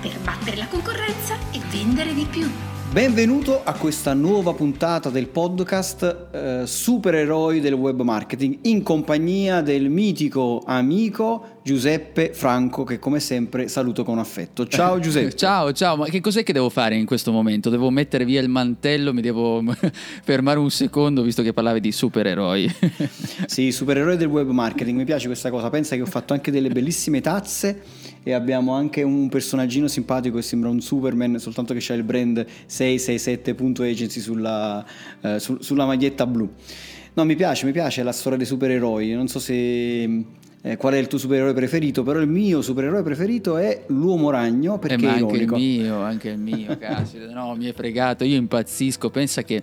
per battere la concorrenza e vendere di più. Benvenuto a questa nuova puntata del podcast eh, Supereroi del web marketing in compagnia del mitico amico Giuseppe Franco che come sempre saluto con affetto. Ciao Giuseppe. ciao, ciao, ma che cos'è che devo fare in questo momento? Devo mettere via il mantello, mi devo fermare un secondo visto che parlavi di supereroi. sì, supereroi del web marketing, mi piace questa cosa. Pensa che ho fatto anche delle bellissime tazze e abbiamo anche un personaggino simpatico che sembra un Superman, soltanto che c'è il brand 667.agency sulla, eh, su, sulla maglietta blu. No, mi piace, mi piace la storia dei supereroi. Non so se eh, qual è il tuo supereroe preferito, però il mio supereroe preferito è l'uomo ragno perché eh, ma è anche ironico. il mio, anche il mio, caspita, no, mi è fregato, io impazzisco, pensa che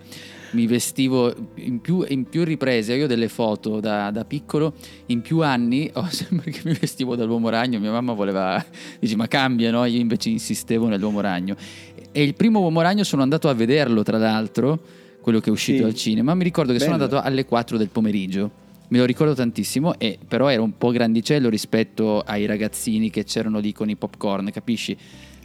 mi vestivo in più, in più riprese, io ho delle foto da, da, piccolo, in più anni ho sempre che mi vestivo dall'uomo ragno, mia mamma voleva, dice ma cambia, no? Io invece insistevo nell'uomo ragno. E il primo uomo ragno sono andato a vederlo, tra l'altro, quello che è uscito sì. al cinema, mi ricordo che Bello. sono andato alle 4 del pomeriggio. Me lo ricordo tantissimo, e, però era un po' grandicello rispetto ai ragazzini che c'erano lì con i popcorn, capisci?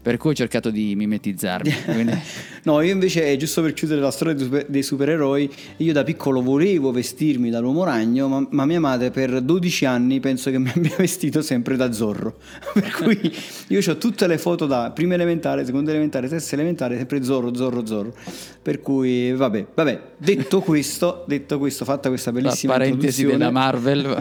Per cui ho cercato di mimetizzarmi. Quindi... no, io invece, giusto per chiudere la storia dei supereroi, io da piccolo volevo vestirmi dall'uomo ragno, ma, ma mia madre per 12 anni penso che mi abbia vestito sempre da zorro. per cui io ho tutte le foto da prima elementare, seconda elementare, terza elementare, sempre zorro, zorro, zorro. Per cui, vabbè, vabbè. Detto questo, detto questo, fatta questa bellissima la parentesi della Marvel,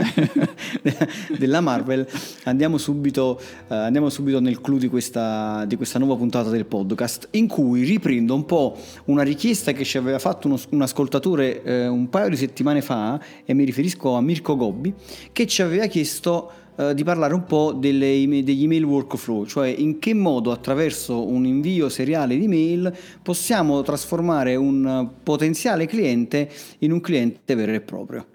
della Marvel, andiamo subito, uh, andiamo subito nel clou di questa di questa nuova puntata del podcast in cui riprendo un po' una richiesta che ci aveva fatto uno, un ascoltatore eh, un paio di settimane fa e mi riferisco a Mirko Gobbi che ci aveva chiesto eh, di parlare un po' delle, degli email workflow, cioè in che modo attraverso un invio seriale di mail possiamo trasformare un potenziale cliente in un cliente vero e proprio.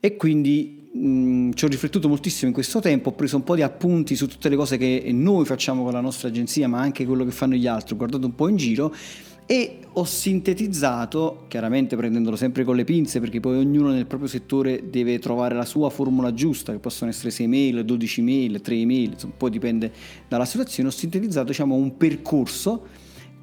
E quindi mh, ci ho riflettuto moltissimo in questo tempo, ho preso un po' di appunti su tutte le cose che noi facciamo con la nostra agenzia, ma anche quello che fanno gli altri, ho guardato un po' in giro e ho sintetizzato, chiaramente prendendolo sempre con le pinze, perché poi ognuno nel proprio settore deve trovare la sua formula giusta, che possono essere 6 mail, 12 mail, 3 mail, insomma, poi dipende dalla situazione, ho sintetizzato diciamo, un percorso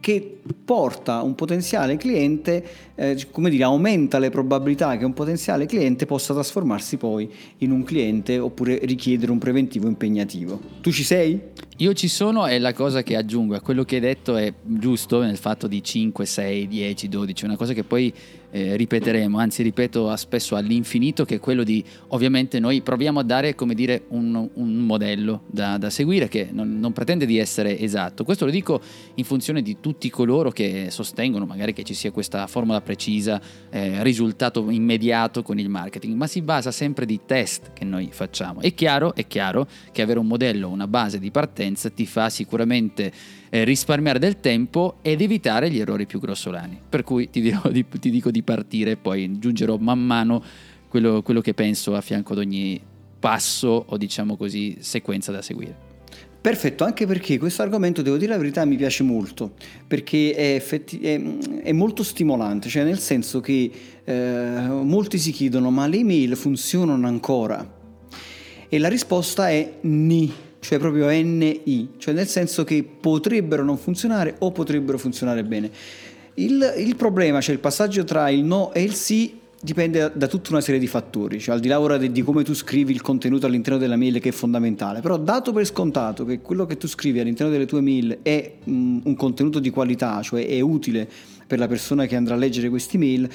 che porta un potenziale cliente, eh, come dire, aumenta le probabilità che un potenziale cliente possa trasformarsi poi in un cliente oppure richiedere un preventivo impegnativo. Tu ci sei? Io ci sono e la cosa che aggiungo a quello che hai detto è giusto nel fatto di 5, 6, 10, 12, una cosa che poi eh, ripeteremo, anzi ripeto spesso all'infinito, che è quello di ovviamente noi proviamo a dare come dire un, un modello da, da, seguire che non, non, pretende di essere esatto. Questo lo dico in funzione di tutti coloro che sostengono magari che ci sia questa formula precisa, eh, risultato immediato con il marketing, ma si basa sempre di test che noi facciamo. È chiaro, è chiaro che avere un modello, una base di partenza ti fa sicuramente eh, risparmiare del tempo ed evitare gli errori più grossolani. Per cui ti, dirò, di, ti dico di partire e poi aggiungerò man mano quello, quello che penso a fianco ad ogni passo o diciamo così sequenza da seguire. Perfetto, anche perché questo argomento, devo dire la verità, mi piace molto, perché è, effetti- è, è molto stimolante, cioè nel senso che eh, molti si chiedono ma le email funzionano ancora? E la risposta è ni cioè proprio NI, cioè nel senso che potrebbero non funzionare o potrebbero funzionare bene. Il, il problema, cioè il passaggio tra il no e il sì, dipende da tutta una serie di fattori, cioè al di là ora di, di, come tu scrivi il contenuto all'interno della mail che è fondamentale, però dato per scontato che quello che tu scrivi all'interno delle tue mail è um, un contenuto di qualità, cioè è utile per la persona che andrà a leggere questi mail,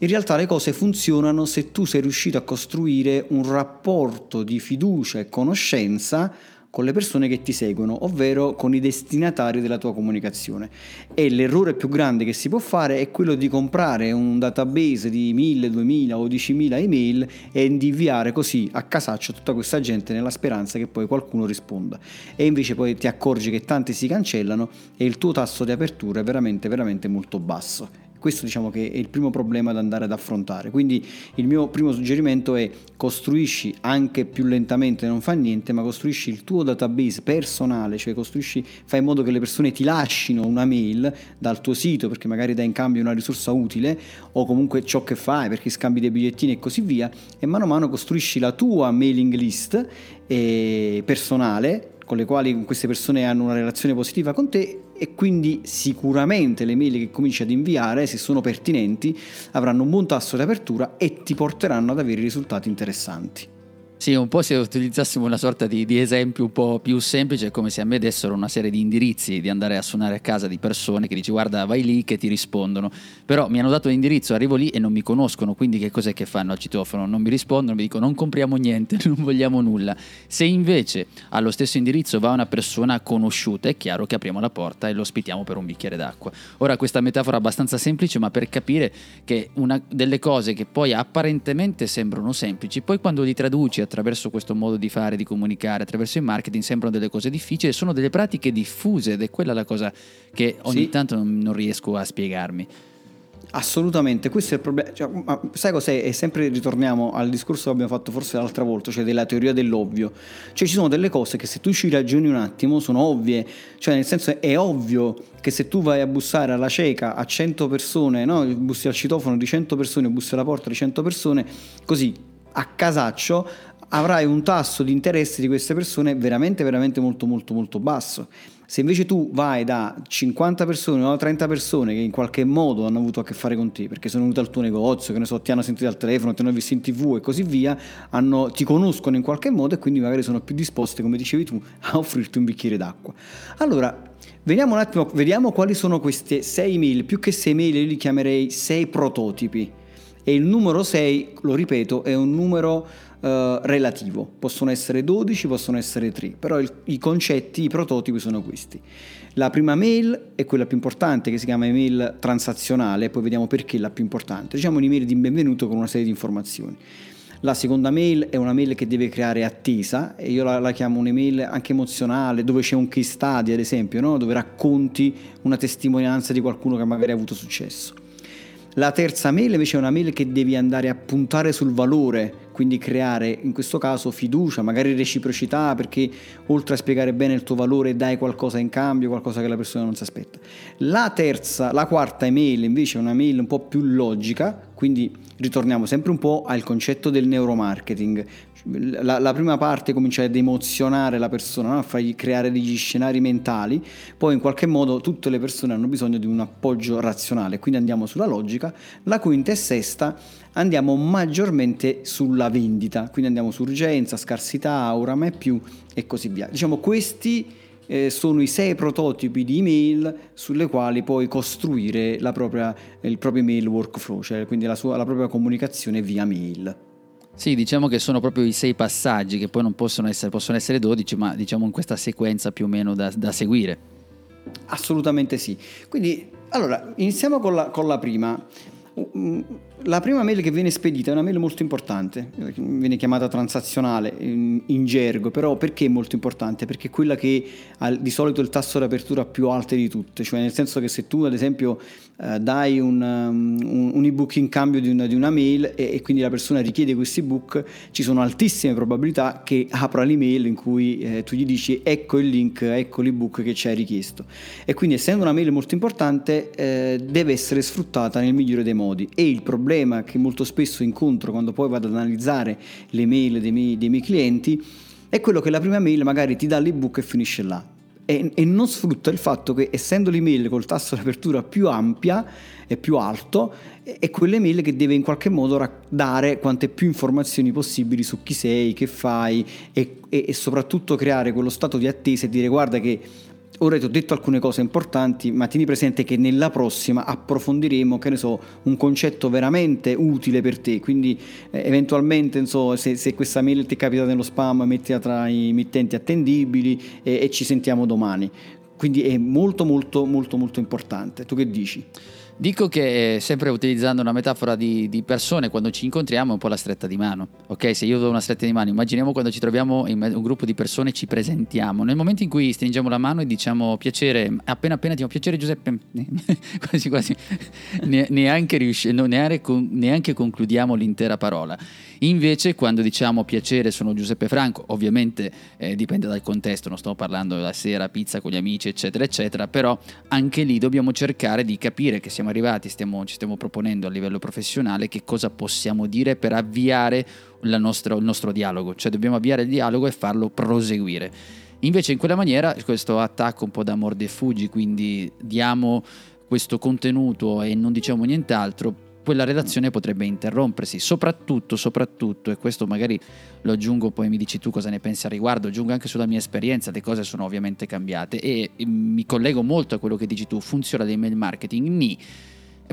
in realtà le cose funzionano se tu sei riuscito a costruire un rapporto di fiducia e conoscenza con le persone che ti seguono, ovvero con i destinatari della tua comunicazione. E l'errore più grande che si può fare è quello di comprare un database di 1000, 2000 o 10.000 email e di inviare così a casaccio tutta questa gente nella speranza che poi qualcuno risponda. E invece poi ti accorgi che tanti si cancellano e il tuo tasso di apertura è veramente, veramente molto basso. Questo diciamo che è il primo problema da andare ad affrontare. Quindi il mio primo suggerimento è costruisci anche più lentamente, non fa niente, ma costruisci il tuo database personale, cioè costruisci, fai in modo che le persone ti lasciano una mail dal tuo sito perché magari dai in cambio una risorsa utile o comunque ciò che fai perché scambi dei bigliettini e così via e mano a mano costruisci la tua mailing list eh, personale con le quali queste persone hanno una relazione positiva con te e quindi sicuramente le mail che cominci ad inviare, se sono pertinenti, avranno un buon tasso di apertura e ti porteranno ad avere risultati interessanti. Sì, un po' se utilizzassimo una sorta di, di, esempio un po' più semplice, come se a me dessero una serie di indirizzi di andare a suonare a casa di persone che dici guarda vai lì che ti rispondono, però mi hanno dato l'indirizzo, arrivo lì e non mi conoscono, quindi che cos'è che fanno al citofono? Non mi rispondono, mi dicono non compriamo niente, non vogliamo nulla. Se invece allo stesso indirizzo va una persona conosciuta, è chiaro che apriamo la porta e lo ospitiamo per un bicchiere d'acqua. Ora questa metafora è abbastanza semplice, ma per capire che una delle cose che poi apparentemente sembrano semplici, poi quando li traduci attraverso questo modo di fare, di comunicare, attraverso il marketing sembrano delle cose difficili, sono delle pratiche diffuse ed è quella la cosa che ogni sì. tanto non, non riesco a spiegarmi. Assolutamente, questo è il problema. Cioè, sai cos'è? E sempre ritorniamo al discorso che abbiamo fatto forse l'altra volta, cioè della teoria dell'ovvio. Cioè ci sono delle cose che se tu ci ragioni un attimo sono ovvie, cioè nel senso è ovvio che se tu vai a bussare alla cieca a 100 persone, no? bussi al citofono di 100 persone, bussi alla porta di 100 persone, così a casaccio avrai un tasso di interesse di queste persone veramente, veramente molto, molto, molto basso. Se invece tu vai da 50 persone o 30 persone che in qualche modo hanno avuto a che fare con te, perché sono venuti al tuo negozio, che ne so, ti hanno sentito al telefono, ti hanno visto in tv e così via, hanno, ti conoscono in qualche modo e quindi magari sono più disposti, come dicevi tu, a offrirti un bicchiere d'acqua. Allora, vediamo un attimo, vediamo quali sono queste 6 mail, più che 6 mail io li chiamerei 6 prototipi. E il numero 6, lo ripeto, è un numero eh, relativo, possono essere 12, possono essere 3, però il, i concetti, i prototipi sono questi. La prima mail è quella più importante che si chiama email transazionale, poi vediamo perché è la più importante. Diciamo un'email di benvenuto con una serie di informazioni. La seconda mail è una mail che deve creare attesa e io la, la chiamo un'email anche emozionale dove c'è un case study ad esempio, no? dove racconti una testimonianza di qualcuno che magari ha avuto successo. La terza mail invece è una mail che devi andare a puntare sul valore, quindi creare in questo caso fiducia, magari reciprocità, perché oltre a spiegare bene il tuo valore dai qualcosa in cambio, qualcosa che la persona non si aspetta. La terza, la quarta email invece è una mail un po' più logica, quindi ritorniamo sempre un po' al concetto del neuromarketing, la, la, prima parte comincia ad emozionare la persona, no? a fargli creare degli scenari mentali, poi in qualche modo tutte le persone hanno bisogno di un appoggio razionale, quindi andiamo sulla logica, la quinta e sesta andiamo maggiormente sulla vendita, quindi andiamo su urgenza, scarsità, ora mai più e così via. Diciamo questi eh, sono i sei prototipi di email sulle quali puoi costruire propria, il proprio email workflow, cioè quindi la, sua, la propria comunicazione via mail. Sì, diciamo che sono proprio i sei passaggi che poi non possono essere, possono essere 12, ma diciamo in questa sequenza più o meno da, da seguire. Assolutamente sì. Quindi, allora, iniziamo con la, con la prima. La prima mail che viene spedita è una mail molto importante, viene chiamata transazionale in, in gergo, però perché è molto importante? Perché è quella che ha di solito il tasso di apertura più alto di tutte, cioè nel senso che se tu ad esempio eh, dai un, um, un, ebook in cambio di una, di una mail e, e, quindi la persona richiede questo ebook, ci sono altissime probabilità che apra l'email in cui eh, tu gli dici ecco il link, ecco l'ebook che ci hai richiesto. E quindi essendo una mail molto importante eh, deve essere sfruttata nel migliore dei modi e il problema problema che molto spesso incontro quando poi vado ad analizzare le mail dei miei, dei miei clienti è quello che la prima mail magari ti dà l'ebook e finisce là. E, e non sfrutta il fatto che essendo l'email col tasso di apertura più ampia e più alto, è quell'email che deve in qualche modo dare quante più informazioni possibili su chi sei, che fai e, e, e soprattutto creare quello stato di attesa e dire guarda che Ora ti ho detto alcune cose importanti, ma tieni presente che nella prossima approfondiremo, che ne so, un concetto veramente utile per te. Quindi eh, eventualmente, so, se, se, questa mail ti capita nello spam, mettila tra i mittenti attendibili e, e ci sentiamo domani. Quindi è molto molto molto molto importante. Tu che dici? Dico che eh, sempre utilizzando una metafora di, di, persone, quando ci incontriamo è un po' la stretta di mano. Ok, se io do una stretta di mano, immaginiamo quando ci troviamo in un gruppo di persone e ci presentiamo. Nel momento in cui stringiamo la mano e diciamo piacere, appena appena diciamo piacere Giuseppe, quasi quasi neanche, riusci- neanche, neanche concludiamo l'intera parola. Invece quando diciamo piacere sono Giuseppe Franco, ovviamente eh, dipende dal contesto, non stiamo parlando della sera, pizza con gli amici, eccetera, eccetera, però anche lì dobbiamo cercare di capire che siamo arrivati, stiamo, ci stiamo proponendo a livello professionale che cosa possiamo dire per avviare nostra, il nostro dialogo, cioè dobbiamo avviare il dialogo e farlo proseguire. Invece in quella maniera questo attacco un po' da morde e fuggi, quindi diamo questo contenuto e non diciamo nient'altro, quella relazione potrebbe interrompersi. Soprattutto, soprattutto, e questo magari lo aggiungo, poi mi dici tu cosa ne pensi al riguardo, aggiungo anche sulla mia esperienza, le cose sono ovviamente cambiate e mi collego molto a quello che dici tu, funziona l'email marketing, ni.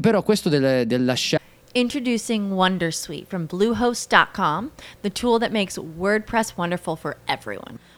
Però questo del, del lasciare... Introducing Wondersuite from Bluehost.com, the tool that makes WordPress wonderful for everyone.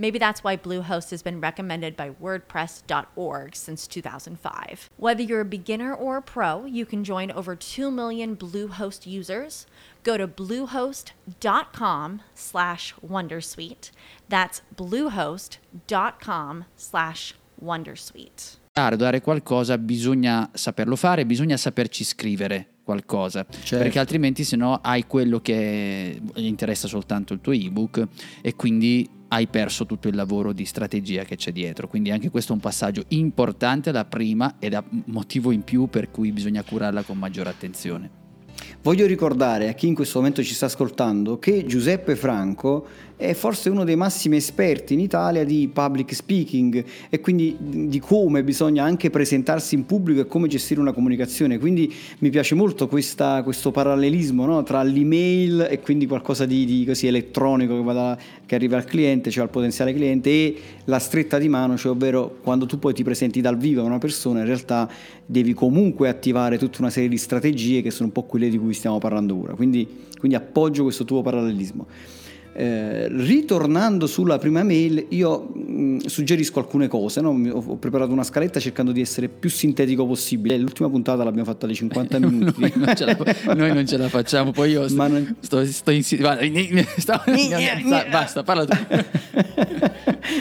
Maybe that's why Bluehost has been recommended by WordPress.org since 2005. Whether you're a beginner or a pro, you can join over 2 million Bluehost users. Go to bluehost.com slash wondersuite. That's bluehost.com slash wondersuite. Dare qualcosa bisogna saperlo fare, bisogna saperci scrivere qualcosa, certo. perché altrimenti se no hai quello che interessa soltanto il tuo ebook e quindi hai perso tutto il lavoro di strategia che c'è dietro. Quindi anche questo è un passaggio importante la prima ed è motivo in più per cui bisogna curarla con maggiore attenzione. Voglio ricordare a chi in questo momento ci sta ascoltando che Giuseppe Franco è forse uno dei massimi esperti in Italia di public speaking e quindi di come bisogna anche presentarsi in pubblico e come gestire una comunicazione. Quindi mi piace molto questa, questo parallelismo no? tra l'email e quindi qualcosa di, di così elettronico che, vada, che, arriva al cliente, cioè al potenziale cliente, e la stretta di mano, cioè ovvero quando tu poi ti presenti dal vivo a una persona, in realtà devi comunque attivare tutta una serie di strategie che sono un po' quelle di cui stiamo parlando ora. Quindi, quindi appoggio questo tuo parallelismo. Eh, ritornando sulla prima mail, io mh, mm, suggerisco alcune cose. No? Ho, preparato una scaletta cercando di essere più sintetico possibile. L'ultima puntata l'abbiamo fatta alle 50 minuti. noi, non la, noi, non ce la, facciamo. Poi io sto, non... sto, sto in, sto, basta, parla tu.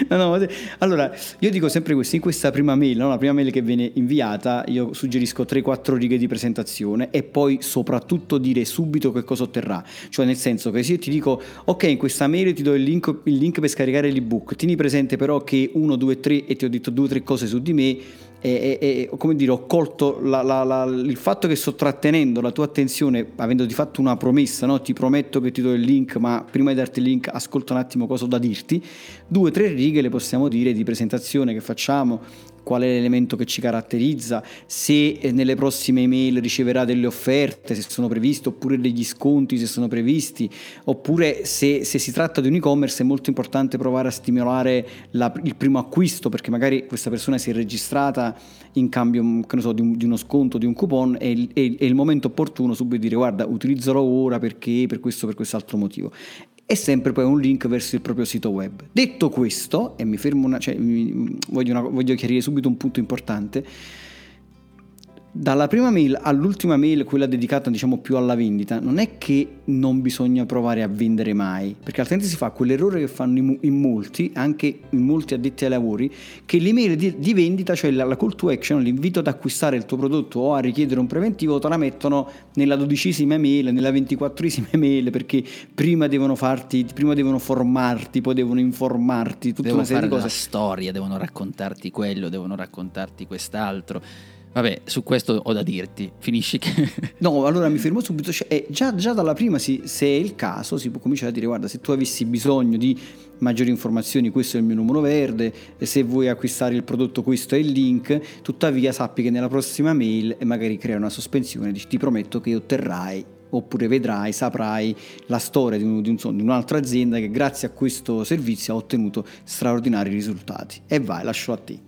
no, no, allora, io dico sempre questo: in questa prima mail, no? la prima mail che viene inviata, io suggerisco 3-4 righe di presentazione e poi soprattutto dire subito che cosa otterrà. Cioè, nel senso che se io ti dico, ok, questa mail ti do il link, il link per scaricare l'ebook, tieni presente però che 1, 2, 3 e ti ho detto 2 3 cose su di me e, e, e come dire, ho colto la, la, la, il fatto che sto trattenendo la tua attenzione avendo di fatto una promessa, no? ti prometto che ti do il link, ma prima di darti il link ascolta un attimo cosa ho da dirti, due o tre righe le possiamo dire di presentazione che facciamo, qual è l'elemento che ci caratterizza, se eh, nelle prossime email riceverà delle offerte, se sono previste, oppure degli sconti se sono previsti, oppure se, se si tratta di un e-commerce è molto importante provare a stimolare la, il primo acquisto perché magari questa persona si è registrata in cambio so, di, un, di, uno sconto, di un coupon e è, è il momento opportuno subito di dire guarda utilizzerò ora perché per questo per quest'altro motivo e sempre poi un link verso il proprio sito web. Detto questo, e mi fermo una, cioè, voglio, una, voglio chiarire subito un punto importante, dalla prima mail all'ultima mail, quella dedicata diciamo più alla vendita, non è che non bisogna provare a vendere mai, perché altrimenti si fa quell'errore che fanno in, molti, anche in molti addetti ai lavori, che l'email di, di vendita, cioè la, la, call to action, l'invito ad acquistare il tuo prodotto o a richiedere un preventivo, te la mettono nella dodicesima mail, nella ventiquattresima mail, perché prima devono farti, prima devono formarti, poi devono informarti, tutta devono una serie di cose. la storia, devono raccontarti quello, devono raccontarti quest'altro Vabbè, su questo ho da dirti, finisci che... no, allora mi fermo subito, cioè, eh, già, già, dalla prima, si, se è il caso, si può cominciare a dire, guarda, se tu avessi bisogno di maggiori informazioni, questo è il mio numero verde, se vuoi acquistare il prodotto questo è il link, tuttavia sappi che nella prossima mail e magari crea una sospensione, ti prometto che otterrai oppure vedrai, saprai la storia di, un, di, un, di, un'altra azienda che grazie a questo servizio ha ottenuto straordinari risultati. E vai, lascio a te.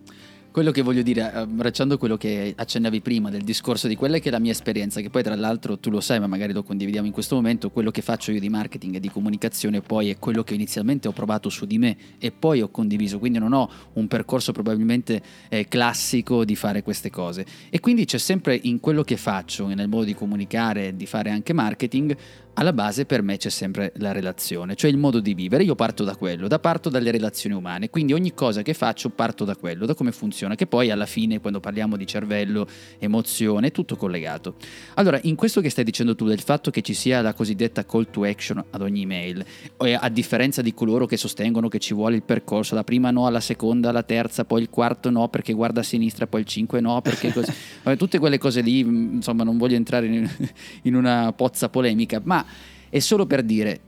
Quello che voglio dire, abbracciando quello che accennavi prima del discorso di quella che è la mia esperienza, che poi tra l'altro tu lo sai, ma magari lo condividiamo in questo momento, quello che faccio io di marketing e di comunicazione poi è quello che inizialmente ho provato su di me e poi ho condiviso, quindi non ho un percorso probabilmente eh, classico di fare queste cose. E quindi c'è sempre in quello che faccio, nel modo di comunicare e di fare anche marketing, alla base per me c'è sempre la relazione, cioè il modo di vivere. Io parto da quello, da parto dalle relazioni umane, quindi ogni cosa che faccio parto da quello, da come funziona, che poi alla fine quando parliamo di cervello, emozione, è tutto collegato. Allora, in questo che stai dicendo tu del fatto che ci sia la cosiddetta call to action ad ogni email, a differenza di coloro che sostengono che ci vuole il percorso, la prima no, la seconda, la terza, poi il quarto no perché guarda a sinistra, poi il cinque no perché così, tutte quelle cose lì, insomma, non voglio entrare in, in una pozza polemica, ma è solo per dire,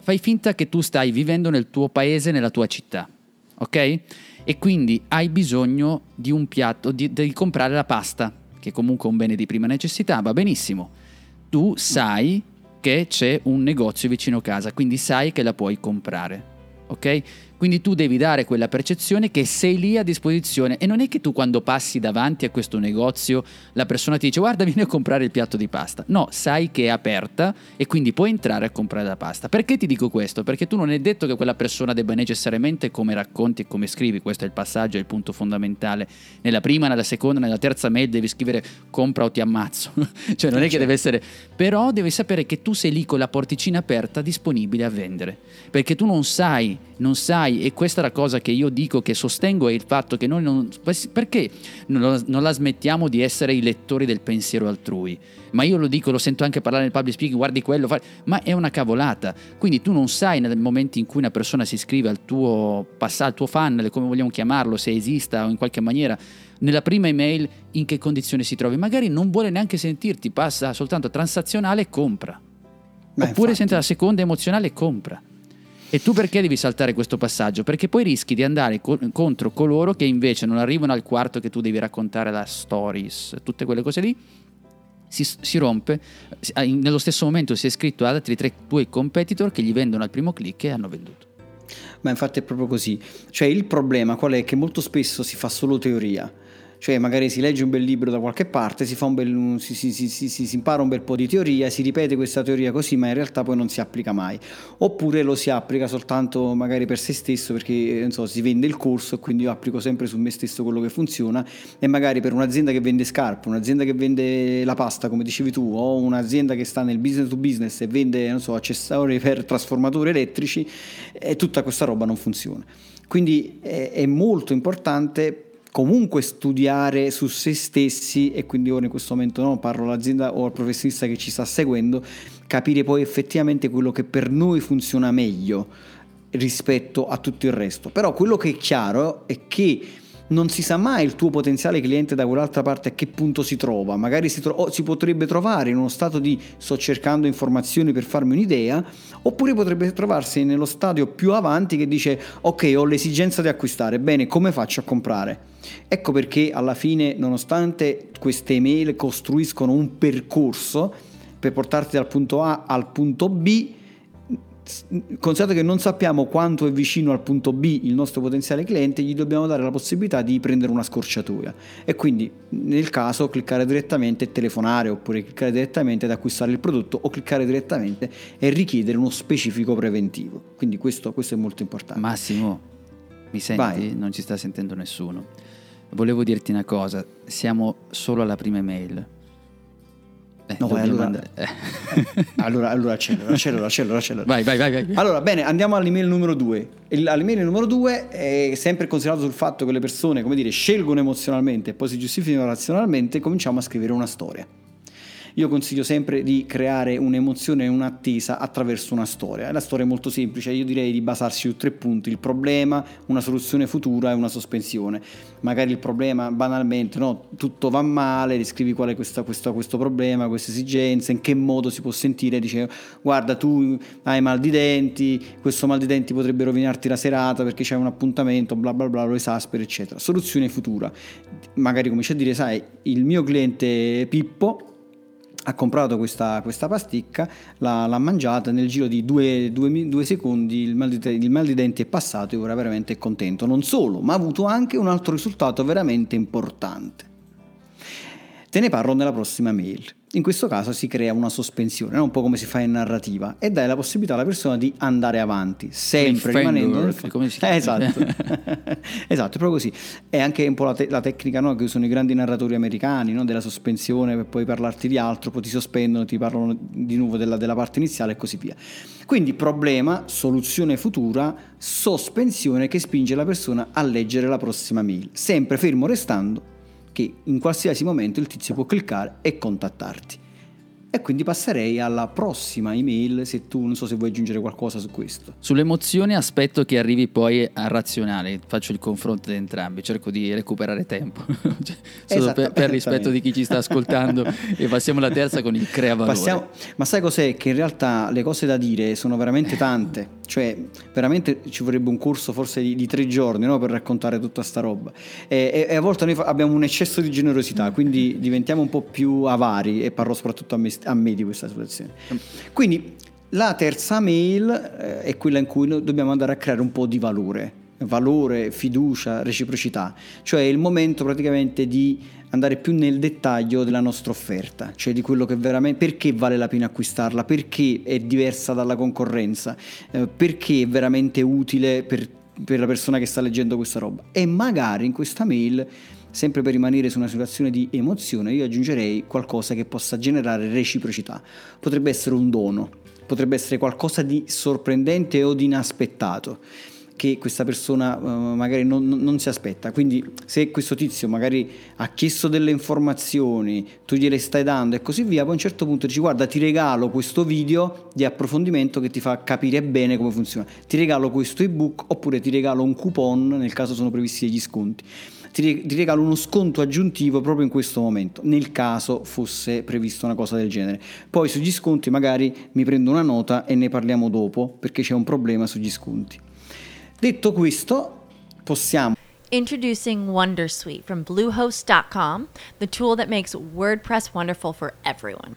fai finta che tu stai vivendo nel tuo paese, nella tua città, ok? E quindi hai bisogno di un piatto, di, di comprare la pasta, che comunque è un bene di prima necessità, va benissimo. Tu sai che c'è un negozio vicino casa, quindi sai che la puoi comprare, ok? Quindi tu devi dare quella percezione che sei lì a disposizione e non è che tu quando passi davanti a questo negozio la persona ti dice guarda vieni a comprare il piatto di pasta. No, sai che è aperta e quindi puoi entrare a comprare la pasta. Perché ti dico questo? Perché tu non è detto che quella persona debba necessariamente come racconti e come scrivi, questo è il passaggio, è il punto fondamentale. Nella prima, nella seconda, nella terza mail devi scrivere compra o ti ammazzo. cioè non è che deve essere... Però devi sapere che tu sei lì con la porticina aperta disponibile a vendere. Perché tu non sai, non sai e questa è la cosa che io dico, che sostengo, è il fatto che noi non... Perché non, la smettiamo di essere i lettori del pensiero altrui? Ma io lo dico, lo sento anche parlare nel public speaking, guardi quello, ma è una cavolata. Quindi tu non sai nel momento in cui una persona si iscrive al tuo passato, al tuo funnel, come vogliamo chiamarlo, se esista o in qualche maniera, nella prima email in che condizione si trovi. Magari non vuole neanche sentirti, passa soltanto transazionale e compra. Beh, Oppure infatti. sente la seconda emozionale e compra. E tu perché devi saltare questo passaggio? Perché poi rischi di andare co- contro coloro che invece non arrivano al quarto che tu devi raccontare la stories, tutte quelle cose lì. Si, si rompe, nello stesso momento si è iscritto ad altri tre tuoi competitor che gli vendono al primo click e hanno venduto. Ma infatti è proprio così. Cioè il problema qual è? Che molto spesso si fa solo teoria cioè magari si legge un bel libro da qualche parte, si, bel, si, si, si, impara un bel po' di teoria, si ripete questa teoria così, ma in realtà poi non si applica mai. Oppure lo si applica soltanto magari per se stesso perché so, si vende il corso e quindi io applico sempre su me stesso quello che funziona e magari per un'azienda che vende scarpe, un'azienda che vende la pasta come dicevi tu o un'azienda che sta nel business to business e vende so, accessori per trasformatori elettrici, e tutta questa roba non funziona. Quindi è, è molto importante comunque studiare su se stessi e quindi ora in questo momento no, parlo all'azienda o al professionista che ci sta seguendo, capire poi effettivamente quello che per noi funziona meglio rispetto a tutto il resto. Però quello che è chiaro è che non si sa mai il tuo potenziale cliente da quell'altra parte a che punto si trova, magari si, tro- si, potrebbe trovare in uno stato di sto cercando informazioni per farmi un'idea, oppure potrebbe trovarsi nello stadio più avanti che dice ok ho l'esigenza di acquistare, bene come faccio a comprare? Ecco perché alla fine nonostante queste email costruiscono un percorso per portarti dal punto A al punto B, considerato che non sappiamo quanto è vicino al punto B il nostro potenziale cliente, gli dobbiamo dare la possibilità di prendere una scorciatoia e quindi nel caso cliccare direttamente e telefonare oppure cliccare direttamente ad acquistare il prodotto o cliccare direttamente e richiedere uno specifico preventivo. Quindi questo, questo è molto importante. Massimo, mi senti? Vai. Non ci sta sentendo nessuno. Volevo dirti una cosa, siamo solo alla prima email eh, no, allora, andare... eh. allora, allora accelera, accelera, accelera, accelera. Vai, vai, vai, vai. Allora, bene, andiamo all'email numero 2. L'email numero 2 è sempre considerato sul fatto che le persone, come dire, scelgono emozionalmente e poi si giustificano razionalmente, cominciamo a scrivere una storia. Io consiglio sempre di creare un'emozione e un'attesa attraverso una storia. La storia è molto semplice, io direi di basarsi su tre punti, il problema, una soluzione futura e una sospensione. Magari il problema banalmente, no, tutto va male, descrivi qual è questa, questo, questo problema, questa esigenza, in che modo si può sentire, dice guarda tu hai mal di denti, questo mal di denti potrebbe rovinarti la serata perché c'è un appuntamento, bla bla bla, lo esasperi, eccetera. Soluzione futura. Magari cominci a dire, sai, il mio cliente Pippo ha comprato questa, questa pasticca, l'ha, l'ha, mangiata, nel giro di due, due, due secondi il mal, di, il mal, di, denti è passato e ora veramente è contento. Non solo, ma ha avuto anche un altro risultato veramente importante. Te ne parlo nella prossima mail. In questo caso si crea una sospensione, un po' come si fa in narrativa, e dai la possibilità alla persona di andare avanti, sempre rimanendo nel come si chiama? Eh, esatto, esatto, proprio così. È anche un po' la, te- la tecnica no, che usano i grandi narratori americani, no, della sospensione per poi parlarti di altro, poi ti sospendono, ti parlano di nuovo della, della parte iniziale e così via. Quindi problema, soluzione futura, sospensione che spinge la persona a leggere la prossima mail, sempre fermo restando che in qualsiasi momento il tizio può cliccare e contattarti. E quindi passerei alla prossima email se tu non so se vuoi aggiungere qualcosa su questo. Sull'emozione aspetto che arrivi poi al razionale, faccio il confronto di entrambi, cerco di recuperare tempo, cioè, solo per, per, rispetto di chi ci sta ascoltando e passiamo alla terza con il crea valore. Passiamo, ma sai cos'è? Che in realtà le cose da dire sono veramente tante, cioè veramente ci vorrebbe un corso forse di, di tre giorni no? per raccontare tutta sta roba e, e, e a volte noi abbiamo un eccesso di generosità, quindi diventiamo un po' più avari e parlo soprattutto a me a me di questa situazione. Quindi la terza mail eh, è quella in cui noi dobbiamo andare a creare un po' di valore, valore, fiducia, reciprocità, cioè il momento praticamente di andare più nel dettaglio della nostra offerta, cioè di quello che veramente perché vale la pena acquistarla, perché è diversa dalla concorrenza, eh, perché è veramente utile per, per la persona che sta leggendo questa roba? E magari in questa mail Sempre per rimanere su una situazione di emozione, io aggiungerei qualcosa che possa generare reciprocità. Potrebbe essere un dono, potrebbe essere qualcosa di sorprendente o di inaspettato che questa persona uh, magari non, non, si aspetta. Quindi se questo tizio magari ha chiesto delle informazioni, tu gliele stai dando e così via, poi a un certo punto dici guarda ti regalo questo video di approfondimento che ti fa capire bene come funziona, ti regalo questo ebook oppure ti regalo un coupon nel caso sono previsti degli sconti ti, ti regalo uno sconto aggiuntivo proprio in questo momento, nel caso fosse previsto una cosa del genere. Poi sugli sconti magari mi prendo una nota e ne parliamo dopo perché c'è un problema sugli sconti. Detto questo, possiamo Introducing Wondersuite from Bluehost.com, the tool that makes WordPress wonderful for everyone.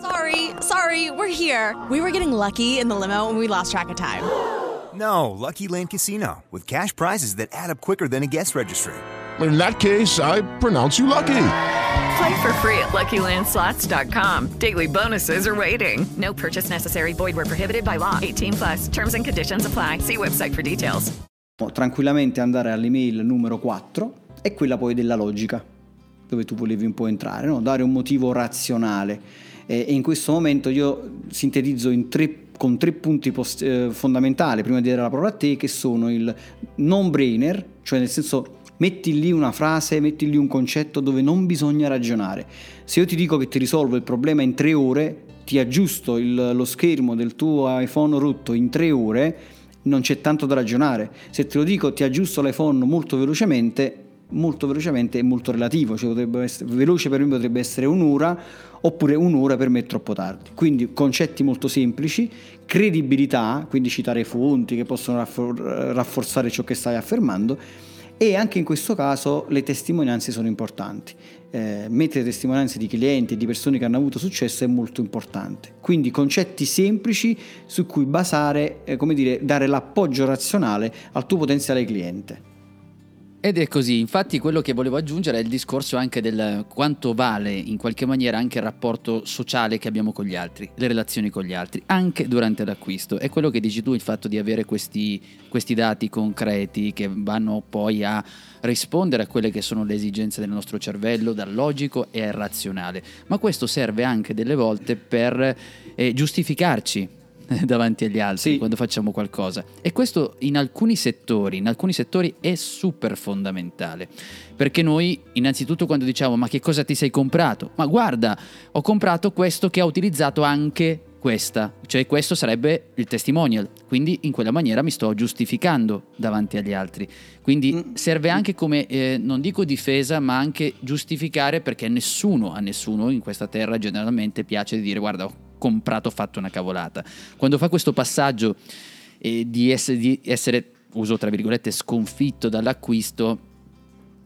Sorry, sorry, we're here. We were getting lucky in the limo and we lost track of time. No, Lucky Land Casino, with cash prizes that add up quicker than a guest registry in that case, I pronounce you lucky. Play for free at LuckyLandSlots.com. Daily bonuses are waiting. No purchase necessary. Void were prohibited by law. 18 plus. Terms and conditions apply. See website for details. tranquillamente andare all'email numero 4 è quella poi della logica, dove tu volevi un po' entrare, no? dare un motivo razionale. E, e in questo momento io sintetizzo in tre, con tre punti post, eh, fondamentali prima di dare la parola a te, che sono il non-brainer, cioè nel senso metti lì una frase, metti lì un concetto dove non bisogna ragionare. Se io ti dico che ti risolvo il problema in tre ore, ti aggiusto il, lo schermo del tuo iPhone rotto in tre ore, non c'è tanto da ragionare. Se te lo dico ti aggiusto l'iPhone molto velocemente, molto velocemente è molto relativo, cioè potrebbe essere, veloce per me potrebbe essere un'ora oppure un'ora per me è troppo tardi. Quindi concetti molto semplici, credibilità, quindi citare fonti che possono rafforzare ciò che stai affermando e anche in questo caso le testimonianze sono importanti. Eh, mettere testimonianze di clienti e di persone che hanno avuto successo è molto importante. Quindi concetti semplici su cui basare, eh, come dire, dare l'appoggio razionale al tuo potenziale cliente. Ed è così, infatti quello che volevo aggiungere è il discorso anche del quanto vale in qualche maniera anche il rapporto sociale che abbiamo con gli altri, le relazioni con gli altri, anche durante l'acquisto. È quello che dici tu, il fatto di avere questi, questi dati concreti che vanno poi a rispondere a quelle che sono le esigenze del nostro cervello, dal logico e al razionale. Ma questo serve anche delle volte per eh, giustificarci davanti agli altri sì. quando facciamo qualcosa. E questo in alcuni settori, in alcuni settori è super fondamentale. Perché noi, innanzitutto, quando diciamo ma che cosa ti sei comprato? Ma guarda, ho comprato questo che ha utilizzato anche questa, cioè questo sarebbe il testimonial, quindi in quella maniera mi sto giustificando davanti agli altri. Quindi mm. serve anche come, eh, non dico difesa, ma anche giustificare perché nessuno, a nessuno in questa terra generalmente piace di dire guarda ho comprato, fatto una cavolata. Quando fa questo passaggio eh, di, essere, di essere, uso tra virgolette, sconfitto dall'acquisto,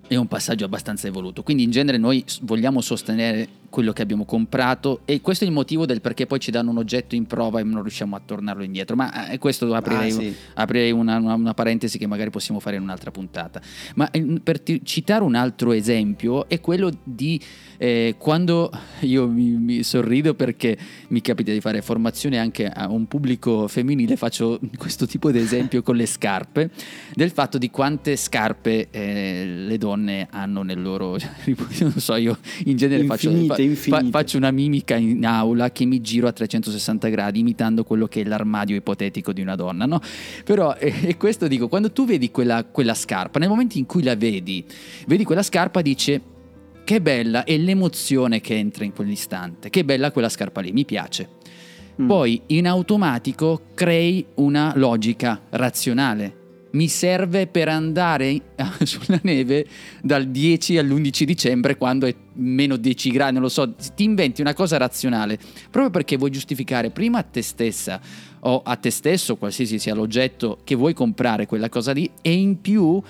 è un passaggio abbastanza evoluto. Quindi in genere noi vogliamo sostenere quello che abbiamo comprato e questo è il motivo del perché poi ci danno un oggetto in prova e non riusciamo a tornarlo indietro. Ma eh, questo aprirei, ah, sì. aprirei una, una, una, parentesi che magari possiamo fare in un'altra puntata. Ma eh, per t- citare un altro esempio è quello di eh, quando io mi, mi, sorrido perché mi capita di fare formazione anche a un pubblico femminile, faccio questo tipo di esempio con le scarpe, del fatto di quante scarpe eh, le donne hanno nel loro... non so, io in genere Infinite, faccio fa, faccio una mimica in aula che mi giro a 360 gradi imitando quello che è l'armadio ipotetico di una donna, no? Però, e, e questo dico, quando tu vedi quella, quella scarpa, nel momento in cui la vedi, vedi quella scarpa, dice che bella è l'emozione che entra in quell'istante, che bella quella scarpa lì, mi piace. Mm. Poi in automatico crei una logica razionale mi serve per andare sulla neve dal 10 all'11 dicembre quando è meno 10 gradi, non lo so, ti inventi una cosa razionale, proprio perché vuoi giustificare prima a te stessa o a te stesso, qualsiasi sia l'oggetto che vuoi comprare quella cosa lì e in più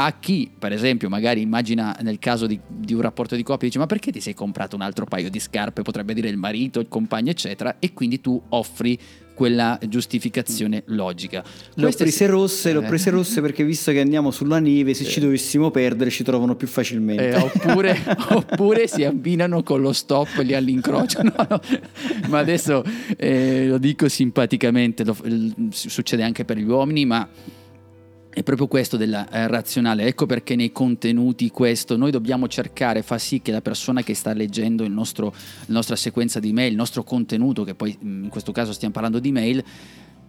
a chi, per esempio, magari immagina nel caso di, di, un rapporto di coppia, dice ma perché ti sei comprato un altro paio di scarpe, potrebbe dire il marito, il compagno, eccetera, e quindi tu offri quella giustificazione logica. Le ho prese rosse, le ho prese rosse perché visto che andiamo sulla neve, se eh. ci dovessimo perdere ci trovano più facilmente. Eh, oppure, oppure, si abbinano con lo stop lì all'incrocio. No, no. Ma adesso eh, lo dico simpaticamente, lo, succede anche per gli uomini, ma è proprio questo della eh, razionale, ecco perché nei contenuti questo noi dobbiamo cercare, fa sì che la persona che sta leggendo il nostro, la nostra sequenza di mail, il nostro contenuto, che poi mm, in questo caso stiamo parlando di mail,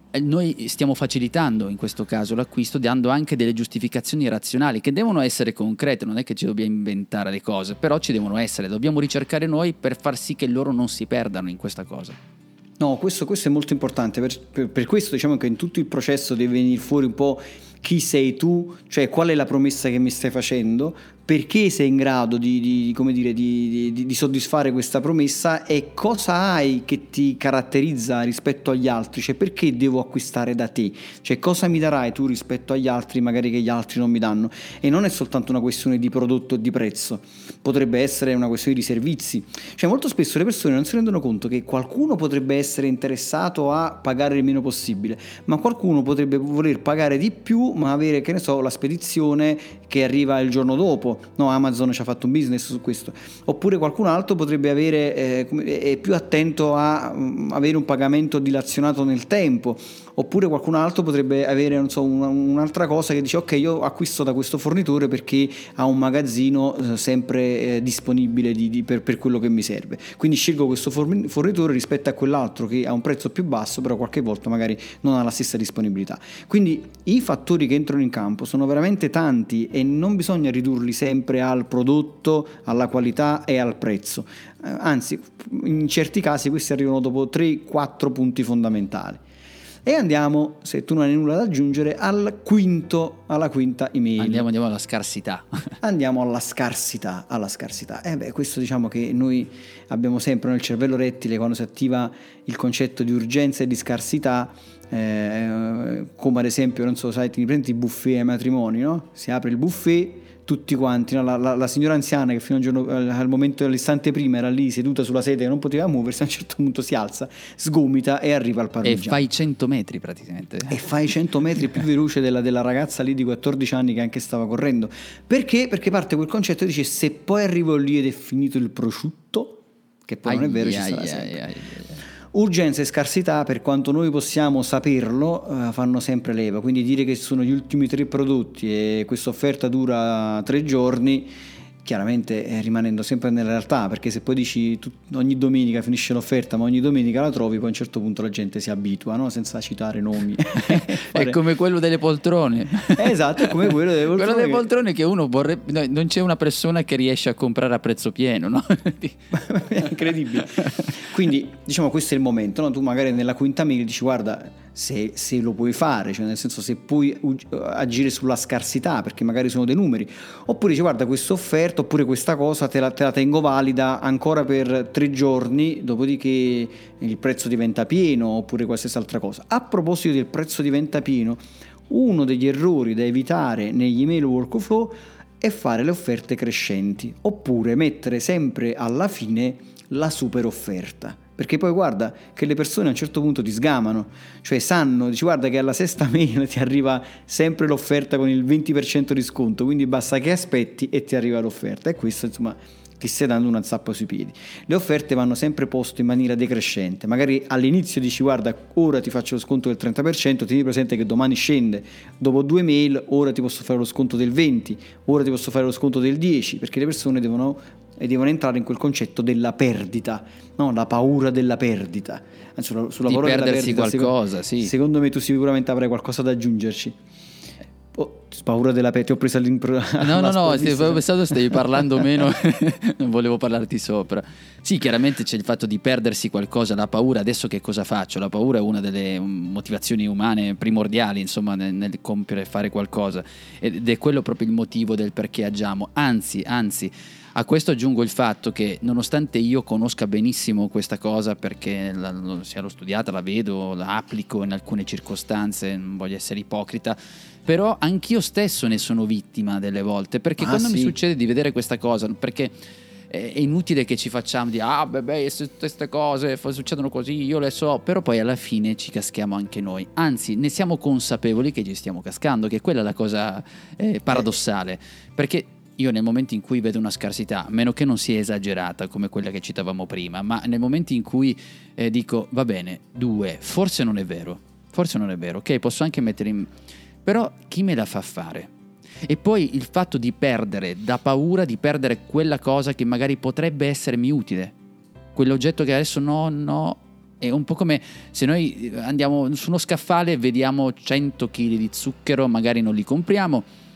eh, noi stiamo facilitando in questo caso l'acquisto dando anche delle giustificazioni razionali che devono essere concrete, non è che ci dobbiamo inventare le cose, però ci devono essere, dobbiamo ricercare noi per far sì che loro non si perdano in questa cosa. No, questo, questo è molto importante, per, per, per questo diciamo che in tutto il processo deve venire fuori un po' chi sei tu, cioè qual è la promessa che mi stai facendo, perché sei in grado di, di, dire, di, di, soddisfare questa promessa e cosa hai che ti caratterizza rispetto agli altri, cioè perché devo acquistare da te, cioè cosa mi darai tu rispetto agli altri magari che gli altri non mi danno? E non è soltanto una questione di prodotto e di prezzo, potrebbe essere una questione di servizi, cioè molto spesso le persone non si rendono conto che qualcuno potrebbe essere interessato a pagare il meno possibile, ma qualcuno potrebbe voler pagare di più ma avere che ne so la spedizione che arriva il giorno dopo no, Amazon ci ha fatto un business su questo, oppure qualcun altro potrebbe avere, eh, è più attento a um, avere un pagamento dilazionato nel tempo, oppure qualcun altro potrebbe avere so, una, un'altra cosa che dice ok io acquisto da questo fornitore perché ha un magazzino eh, sempre eh, disponibile di, di, per, per, quello che mi serve, quindi scelgo questo fornitore rispetto a quell'altro che ha un prezzo più basso però qualche volta magari non ha la stessa disponibilità. Quindi i fattori che entrano in campo sono veramente tanti e non bisogna ridurli sempre al prodotto, alla qualità e al prezzo. Eh, anzi, in certi casi questi arrivano dopo 3-4 punti fondamentali. E andiamo, se tu non hai nulla da aggiungere, al quinto, alla quinta email. Andiamo, andiamo alla scarsità. andiamo alla scarsità, alla scarsità. E eh beh, questo diciamo che noi abbiamo sempre nel cervello rettile quando si attiva il concetto di urgenza e di scarsità eh, come ad esempio, non so, sai, ti prendi i buffet ai matrimoni, no? Si apre il buffet, tutti quanti, no? la, la, la, signora anziana che fino al, giorno, al momento dell'istante prima era lì seduta sulla sedia che non poteva muoversi, a un certo punto si alza, sgomita e arriva al parmigiano. E fai 100 metri praticamente. E fai 100 metri più veloce della, della ragazza lì di 14 anni che anche stava correndo. Perché? Perché parte quel concetto e dice se poi arrivo lì ed è finito il prosciutto, che poi ai, non è vero, ai, ci sarà ai, sempre. Urgenza e scarsità, per quanto noi possiamo saperlo, eh, fanno sempre leva. Quindi dire che sono gli ultimi tre prodotti e questa offerta dura tre giorni chiaramente eh, rimanendo sempre nella realtà, perché se poi dici tu, ogni domenica finisce l'offerta, ma ogni domenica la trovi, poi a un certo punto la gente si abitua, no? senza citare nomi. è come quello delle poltrone. esatto, è come quello delle poltrone. quello delle poltrone che uno vorrebbe... No, non c'è una persona che riesce a comprare a prezzo pieno, no? è incredibile. Quindi, diciamo, questo è il momento, no? tu magari nella quinta mail dici guarda se, se, lo puoi fare, cioè nel senso se puoi agire sulla scarsità, perché magari sono dei numeri, oppure dici guarda questa offerta oppure questa cosa te la, te la tengo valida ancora per tre giorni, dopodiché il prezzo diventa pieno oppure qualsiasi altra cosa. A proposito del prezzo diventa pieno, uno degli errori da evitare negli email workflow è fare le offerte crescenti, oppure mettere sempre alla fine la super offerta. Perché poi guarda che le persone a un certo punto ti sgamano, cioè sanno, dici guarda che alla sesta mail ti arriva sempre l'offerta con il 20% di sconto, quindi basta che aspetti e ti arriva l'offerta. E questo insomma ti stai dando una zappa sui piedi. Le offerte vanno sempre poste in maniera decrescente. Magari all'inizio dici guarda, ora ti faccio lo sconto del 30%, tieni presente che domani scende. Dopo due mail, ora ti posso fare lo sconto del 20, ora ti posso fare lo sconto del 10, perché le persone devono e devono entrare in quel concetto della perdita, no? la paura della perdita. Sulla, sulla di perdersi perdita, qualcosa, secondo, sì. Secondo me tu sicuramente avrai qualcosa da aggiungerci. Oh, paura della perdita, ti ho preso all'impro. No, no, no, avevo pensato stavi parlando meno, non volevo parlarti sopra. Sì, chiaramente c'è il fatto di perdersi qualcosa, la paura, adesso che cosa faccio? La paura è una delle motivazioni umane primordiali, insomma, nel, nel compiere e fare qualcosa. Ed è quello proprio il motivo del perché agiamo. Anzi, anzi, a questo aggiungo il fatto che nonostante io conosca benissimo questa cosa perché la, sia l'ho studiata, la vedo, la applico in alcune circostanze, non voglio essere ipocrita, però anch'io stesso ne sono vittima delle volte perché ah, quando sì. mi succede di vedere questa cosa, perché è inutile che ci facciamo di ah beh, beh queste cose succedono così io le so però poi alla fine ci caschiamo anche noi anzi ne siamo consapevoli che ci stiamo cascando che quella è la cosa eh, paradossale perché io nel momento in cui vedo una scarsità, a meno che non sia esagerata come quella che citavamo prima, ma nel momento in cui eh, dico va bene, due, forse non è vero, forse non è vero, ok, posso anche mettere in... però chi me la fa fare? E poi il fatto di perdere, da paura di perdere quella cosa che magari potrebbe essermi utile, quell'oggetto che adesso no, no, è un po' come se noi andiamo su uno scaffale e vediamo 100 kg di zucchero, magari non li compriamo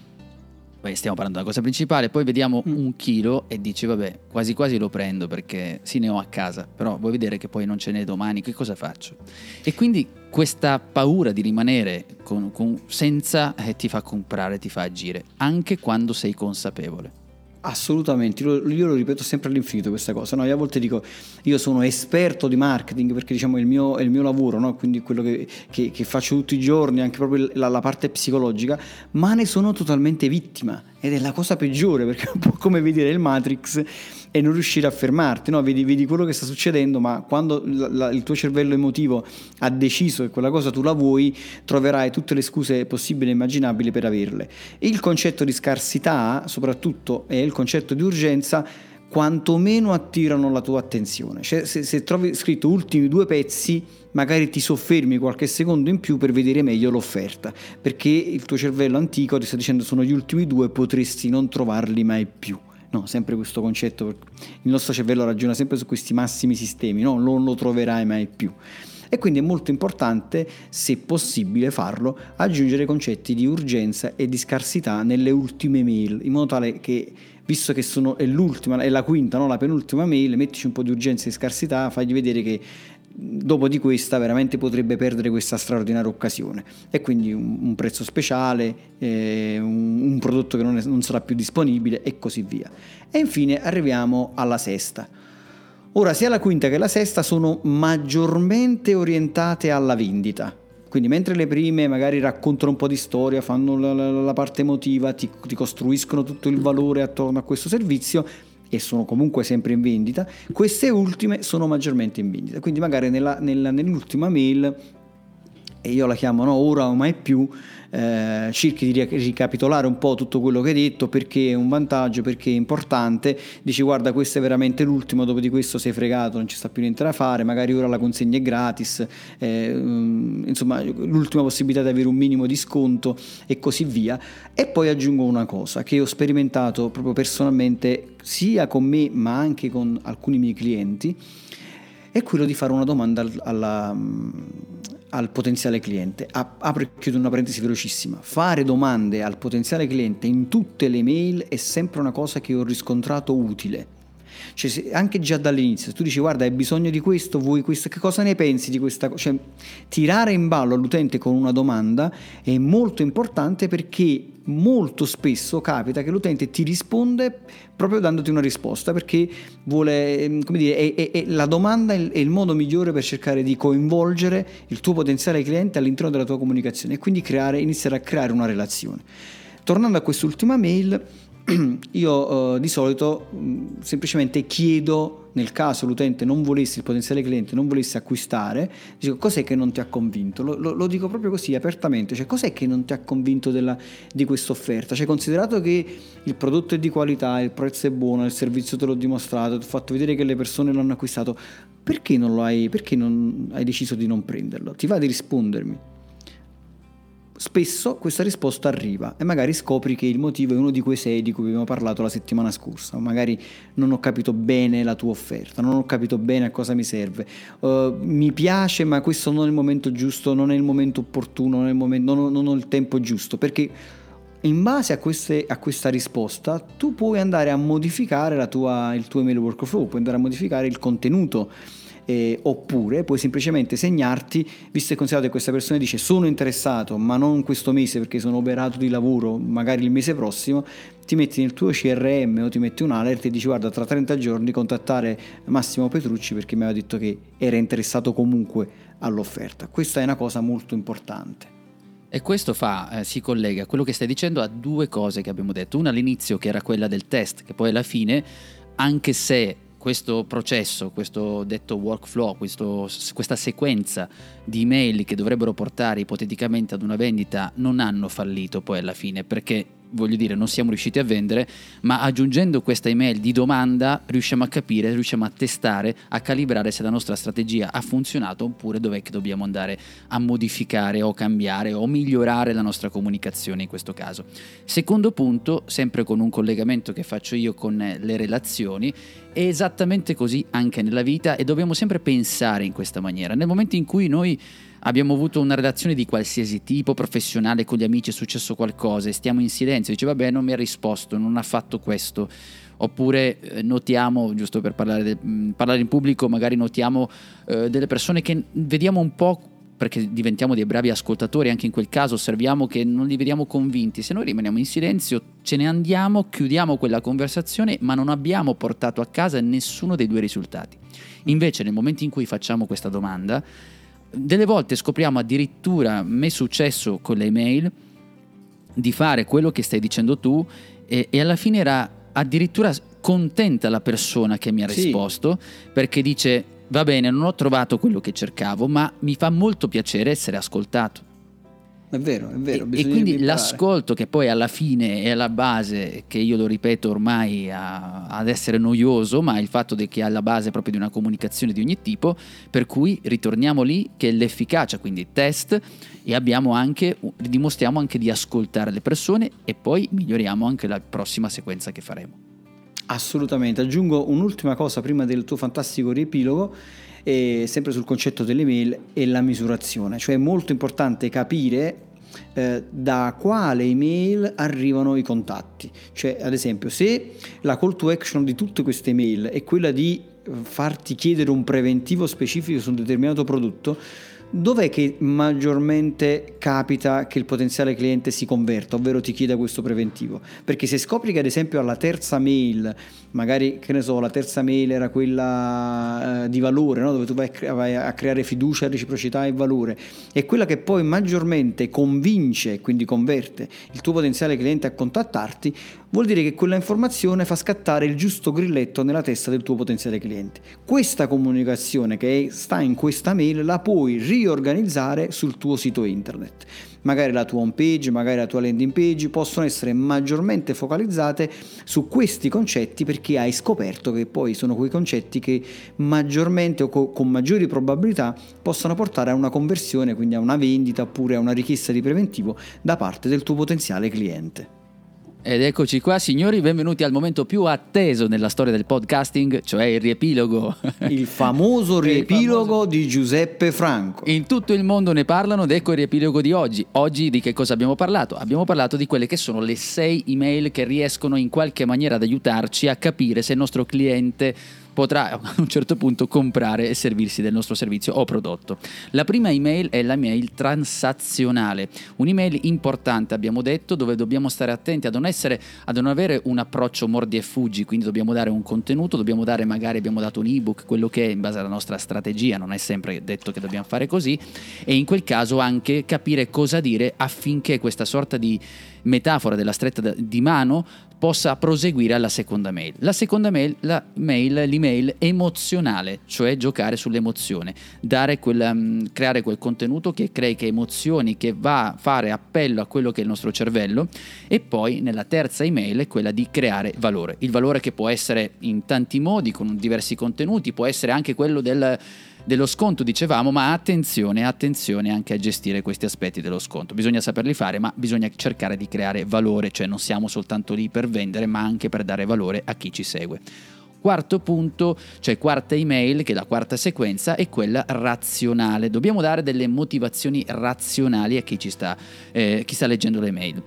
Beh, stiamo parlando della cosa principale, poi vediamo mm. un chilo e dici vabbè, quasi quasi lo prendo perché sì ne ho a casa, però vuoi vedere che poi non ce n'è domani, che cosa faccio? E quindi questa paura di rimanere con, con, senza eh, ti fa comprare, ti fa agire, anche quando sei consapevole. Assolutamente, io, lo ripeto sempre all'infinito questa cosa, no? io a volte dico io sono esperto di marketing perché diciamo è il mio, è il mio lavoro, no? quindi quello che, che, che, faccio tutti i giorni, anche proprio la, la, parte psicologica, ma ne sono totalmente vittima ed è la cosa peggiore perché è un po' come vedere il Matrix e non riuscire a fermarti, no? vedi, vedi quello che sta succedendo, ma quando la, la, il tuo cervello emotivo ha deciso che quella cosa tu la vuoi, troverai tutte le scuse possibili e immaginabili per averle. Il concetto di scarsità, soprattutto, e il concetto di urgenza, quantomeno attirano la tua attenzione. Cioè, se, se trovi scritto ultimi due pezzi, magari ti soffermi qualche secondo in più per vedere meglio l'offerta, perché il tuo cervello antico ti sta dicendo sono gli ultimi due, potresti non trovarli mai più. No, sempre questo concetto, il nostro cervello ragiona sempre su questi massimi sistemi, no, non lo troverai mai più. E quindi è molto importante, se possibile farlo, aggiungere concetti di urgenza e di scarsità nelle ultime mail, in modo tale che visto che sono, è l'ultima, è la quinta, no? la penultima mail, mettici un po' di urgenza e scarsità, fagli vedere che dopo di questa veramente potrebbe perdere questa straordinaria occasione e quindi un, un prezzo speciale, eh, un, un, prodotto che non, è, non sarà più disponibile e così via. E infine arriviamo alla sesta. Ora sia la quinta che la sesta sono maggiormente orientate alla vendita. Quindi mentre le prime magari raccontano un po' di storia, fanno la, la, la parte emotiva, ti, ti costruiscono tutto il valore attorno a questo servizio, e sono comunque sempre in vendita, queste ultime sono maggiormente in vendita. Quindi magari nella, nella, nell'ultima mail, e io la chiamo no, ora o mai più, eh, cerchi di ricapitolare un po' tutto quello che hai detto perché è un vantaggio, perché è importante, dici guarda questo è veramente l'ultimo, dopo di questo sei fregato, non ci sta più niente da fare, magari ora la consegna è gratis, eh, insomma l'ultima possibilità di avere un minimo di sconto e così via. E poi aggiungo una cosa che ho sperimentato proprio personalmente sia con me ma anche con alcuni miei clienti, è quello di fare una domanda alla, al potenziale cliente. Apro e chiudo una parentesi velocissima. Fare domande al potenziale cliente in tutte le mail è sempre una cosa che ho riscontrato utile. Cioè, anche già dall'inizio, se tu dici guarda hai bisogno di questo, vuoi questo, che cosa ne pensi di questa cosa? Cioè, tirare in ballo all'utente con una domanda è molto importante perché molto spesso capita che l'utente ti risponde proprio dandoti una risposta perché vuole, ehm, come dire, è, è, è la domanda è il modo migliore per cercare di coinvolgere il tuo potenziale cliente all'interno della tua comunicazione e quindi creare, iniziare a creare una relazione. Tornando a quest'ultima mail, io uh, di solito um, semplicemente chiedo nel caso l'utente non volesse, il potenziale cliente non volesse acquistare, dico cos'è che non ti ha convinto? Lo, lo, lo dico proprio così apertamente, cioè cos'è che non ti ha convinto della, di questa offerta? Cioè considerato che il prodotto è di qualità, il prezzo è buono, il servizio te l'ho dimostrato, ti ho fatto vedere che le persone l'hanno acquistato, perché non hai, perché non hai deciso di non prenderlo? Ti va di rispondermi? Spesso questa risposta arriva e magari scopri che il motivo è uno di quei sei di cui abbiamo parlato la settimana scorsa, magari non ho capito bene la tua offerta, non ho capito bene a cosa mi serve, uh, mi piace ma questo non è il momento giusto, non è il momento opportuno, non, momento, non, ho, non ho, il tempo giusto, perché in base a, queste, a, questa risposta tu puoi andare a modificare tua, il tuo email workflow, puoi andare a modificare il contenuto eh, oppure puoi semplicemente segnarti, visto e considerato che questa persona dice sono interessato ma non questo mese perché sono operato di lavoro, magari il mese prossimo, ti metti nel tuo CRM o ti metti un alert e dici guarda tra 30 giorni contattare Massimo Petrucci perché mi aveva detto che era interessato comunque all'offerta. Questa è una cosa molto importante. E questo fa, eh, si collega quello che stai dicendo a due cose che abbiamo detto. Una all'inizio che era quella del test, che poi alla fine, anche se questo processo, questo detto workflow, questo, questa sequenza di email che dovrebbero portare ipoteticamente ad una vendita non hanno fallito poi alla fine perché voglio dire, non siamo riusciti a vendere, ma aggiungendo questa email di domanda riusciamo a capire, riusciamo a testare, a calibrare se la nostra strategia ha funzionato oppure dov'è che dobbiamo andare a modificare o cambiare o migliorare la nostra comunicazione in questo caso. Secondo punto, sempre con un collegamento che faccio io con le relazioni, è esattamente così anche nella vita e dobbiamo sempre pensare in questa maniera. Nel momento in cui noi abbiamo avuto una relazione di qualsiasi tipo, professionale, con gli amici è successo qualcosa e stiamo in silenzio, dice vabbè non mi ha risposto, non ha fatto questo. Oppure eh, notiamo, giusto per parlare, de, mm, parlare, in pubblico, magari notiamo eh, delle persone che vediamo un po' perché diventiamo dei bravi ascoltatori, anche in quel caso osserviamo che non li vediamo convinti, se noi rimaniamo in silenzio ce ne andiamo, chiudiamo quella conversazione, ma non abbiamo portato a casa nessuno dei due risultati. Invece nel momento in cui facciamo questa domanda, delle volte scopriamo addirittura, mi è successo con le email, di fare quello che stai dicendo tu e, e alla fine era addirittura contenta la persona che mi ha Sì. risposto perché dice va bene non ho trovato quello che cercavo ma mi fa molto piacere essere ascoltato È vero, è vero. e, e quindi l'ascolto che poi alla fine è alla base, che io lo ripeto ormai a- ad essere noioso, ma il fatto che è alla base proprio di una comunicazione di ogni tipo, per cui ritorniamo lì che è l'efficacia, quindi test e abbiamo anche, dimostriamo anche di ascoltare le persone e poi miglioriamo anche la prossima sequenza che faremo. Assolutamente. Aggiungo un'ultima cosa prima del tuo fantastico riepilogo, eh, sempre sul concetto delle mail e la misurazione. Cioè è molto importante capire eh, da quale email arrivano i contatti. Cioè, ad esempio, se la call to action di tutte queste email è quella di farti chiedere un preventivo specifico su un determinato prodotto, dov'è che maggiormente capita che il potenziale cliente si converta, ovvero ti chieda questo preventivo? Perché se scopri che ad esempio alla terza mail, magari che ne so, la terza mail era quella eh, di valore, no? dove tu vai a, vai a creare fiducia, reciprocità e valore, è quella che poi maggiormente convince, quindi converte il tuo potenziale cliente a contattarti, vuol dire che quella informazione fa scattare il giusto grilletto nella testa del tuo potenziale cliente. Questa comunicazione che sta in questa mail la puoi riorganizzare sul tuo sito internet. Magari la tua home page, magari la tua landing page possono essere maggiormente focalizzate su questi concetti perché hai scoperto che poi sono quei concetti che maggiormente o co- con maggiori probabilità possono portare a una conversione, quindi a una vendita oppure a una richiesta di preventivo da parte del tuo potenziale cliente. Ed eccoci qua, signori, benvenuti al momento più atteso nella storia del podcasting, cioè il riepilogo. Il famoso Il riepilogo famoso- di Giuseppe Franco. In tutto il mondo ne parlano ed ecco il riepilogo di oggi. Oggi di che cosa abbiamo parlato? Abbiamo parlato di quelle che sono le sei email che riescono in qualche maniera ad aiutarci a capire se il nostro cliente potrà a un certo punto comprare e servirsi del nostro servizio o prodotto. La prima email è la mail transazionale, un'email importante abbiamo detto dove dobbiamo stare attenti a non essere a non avere un approccio mordi e fuggi, quindi dobbiamo dare un contenuto, dobbiamo dare magari abbiamo dato un ebook, quello che è in base alla nostra strategia, non è sempre detto che dobbiamo fare così e in quel caso anche capire cosa dire affinché questa sorta di metafora della stretta di mano possa proseguire alla seconda mail. La seconda mail, la mail, l'email emozionale, cioè giocare sull'emozione, quel, mm, creare quel contenuto che crei che emozioni, che va a fare appello a quello che è il nostro cervello e poi nella terza email è quella di creare valore. Il valore che può essere in tanti modi, con diversi contenuti, può essere anche quello del dello sconto dicevamo, ma attenzione, attenzione anche a gestire questi aspetti dello sconto. Bisogna saperli fare, ma bisogna cercare di creare valore, cioè non siamo soltanto lì per vendere, ma anche per dare valore a chi ci segue. Quarto punto, cioè quarta email, che è la quarta sequenza, è quella razionale. Dobbiamo dare delle motivazioni razionali a chi ci sta, eh, chi sta leggendo le mail.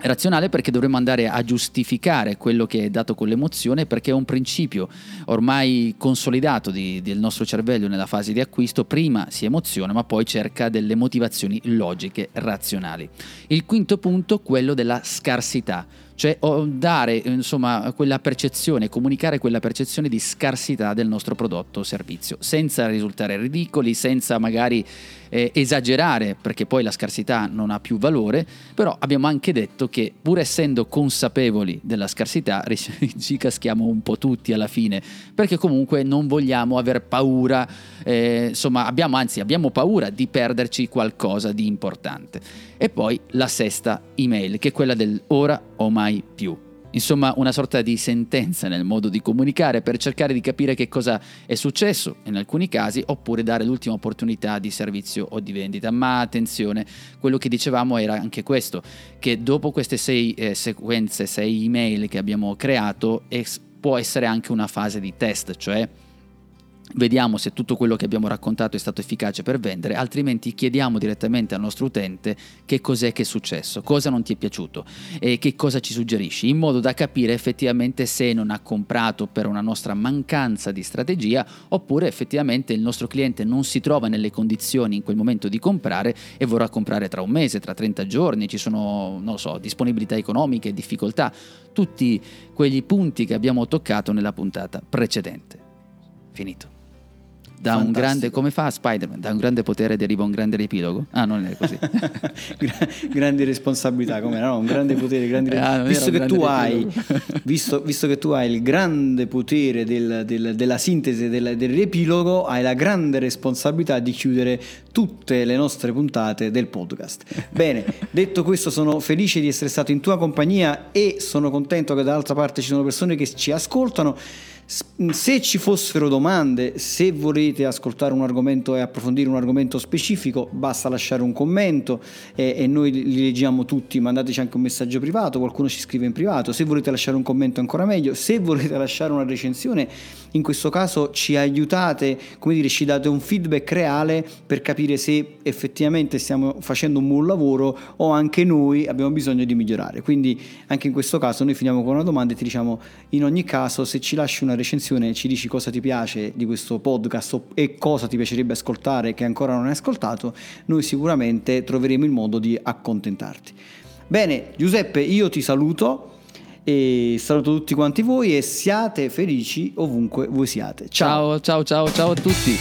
Razionale perché dovremmo andare a giustificare quello che è dato con l'emozione perché è un principio ormai consolidato di- del nostro cervello nella fase di acquisto, prima si emoziona ma poi cerca delle motivazioni logiche, razionali. Il quinto punto, quello della scarsità, cioè dare insomma quella percezione, comunicare quella percezione di scarsità del nostro prodotto o servizio, senza risultare ridicoli, senza magari eh, esagerare, perché poi la scarsità non ha più valore, però abbiamo anche detto che pur essendo consapevoli della scarsità ci caschiamo un po' tutti alla fine, perché comunque non vogliamo aver paura, eh, insomma abbiamo anzi abbiamo paura di perderci qualcosa di importante. E poi la sesta email, che è quella del ora o mai più. Insomma, una sorta di sentenza nel modo di comunicare per cercare di capire che cosa è successo in alcuni casi, oppure dare l'ultima opportunità di servizio o di vendita. Ma attenzione, quello che dicevamo era anche questo, che dopo queste sei eh, sequenze, sei email che abbiamo creato, es- può essere anche una fase di test, cioè Vediamo se tutto quello che abbiamo raccontato è stato efficace per vendere, altrimenti chiediamo direttamente al nostro utente che cos'è che è successo, cosa non ti è piaciuto e che cosa ci suggerisci, in modo da capire effettivamente se non ha comprato per una nostra mancanza di strategia oppure effettivamente il nostro cliente non si trova nelle condizioni in quel momento di comprare e vorrà comprare tra un mese, tra 30 giorni, ci sono, non lo so, disponibilità economiche, difficoltà, tutti quegli punti che abbiamo toccato nella puntata precedente. Finito. Da un grande, come fa Spider-Man? Da un grande potere deriva un grande riepilogo? Ah, non è così. Gra- grandi responsabilità, come no? Un grande potere, grandi ah, non visto, che tu hai, visto, visto che tu hai il grande potere del- del- della sintesi del, del riepilogo, hai la grande responsabilità di chiudere tutte le nostre puntate del podcast. Bene, detto questo, sono felice di essere stato in tua compagnia e sono contento che dall'altra parte ci sono persone che ci ascoltano. Se ci fossero domande, se volete ascoltare un argomento e approfondire un argomento specifico, basta lasciare un commento e, e noi li leggiamo tutti. Mandateci anche un messaggio privato, qualcuno ci scrive in privato. Se volete lasciare un commento, ancora meglio. Se volete lasciare una recensione, in questo caso ci aiutate, come dire, ci date un feedback reale per capire se effettivamente stiamo facendo un buon lavoro o anche noi abbiamo bisogno di migliorare. Quindi anche in questo caso noi finiamo con una domanda e ti diciamo in ogni caso se ci lasci una recensione ci dici cosa ti piace di questo podcast e cosa ti piacerebbe ascoltare che ancora non hai ascoltato, noi sicuramente troveremo il modo di accontentarti. Bene, Giuseppe, io ti saluto e saluto tutti quanti voi e siate felici ovunque voi siate. Ciao. ciao, ciao, ciao, ciao a tutti.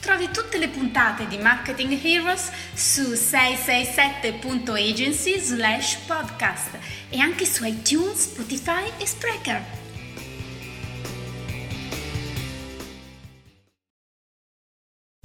Trovi tutte le puntate di Marketing Heroes su 667.agency slash podcast e anche su iTunes, Spotify e Spreaker.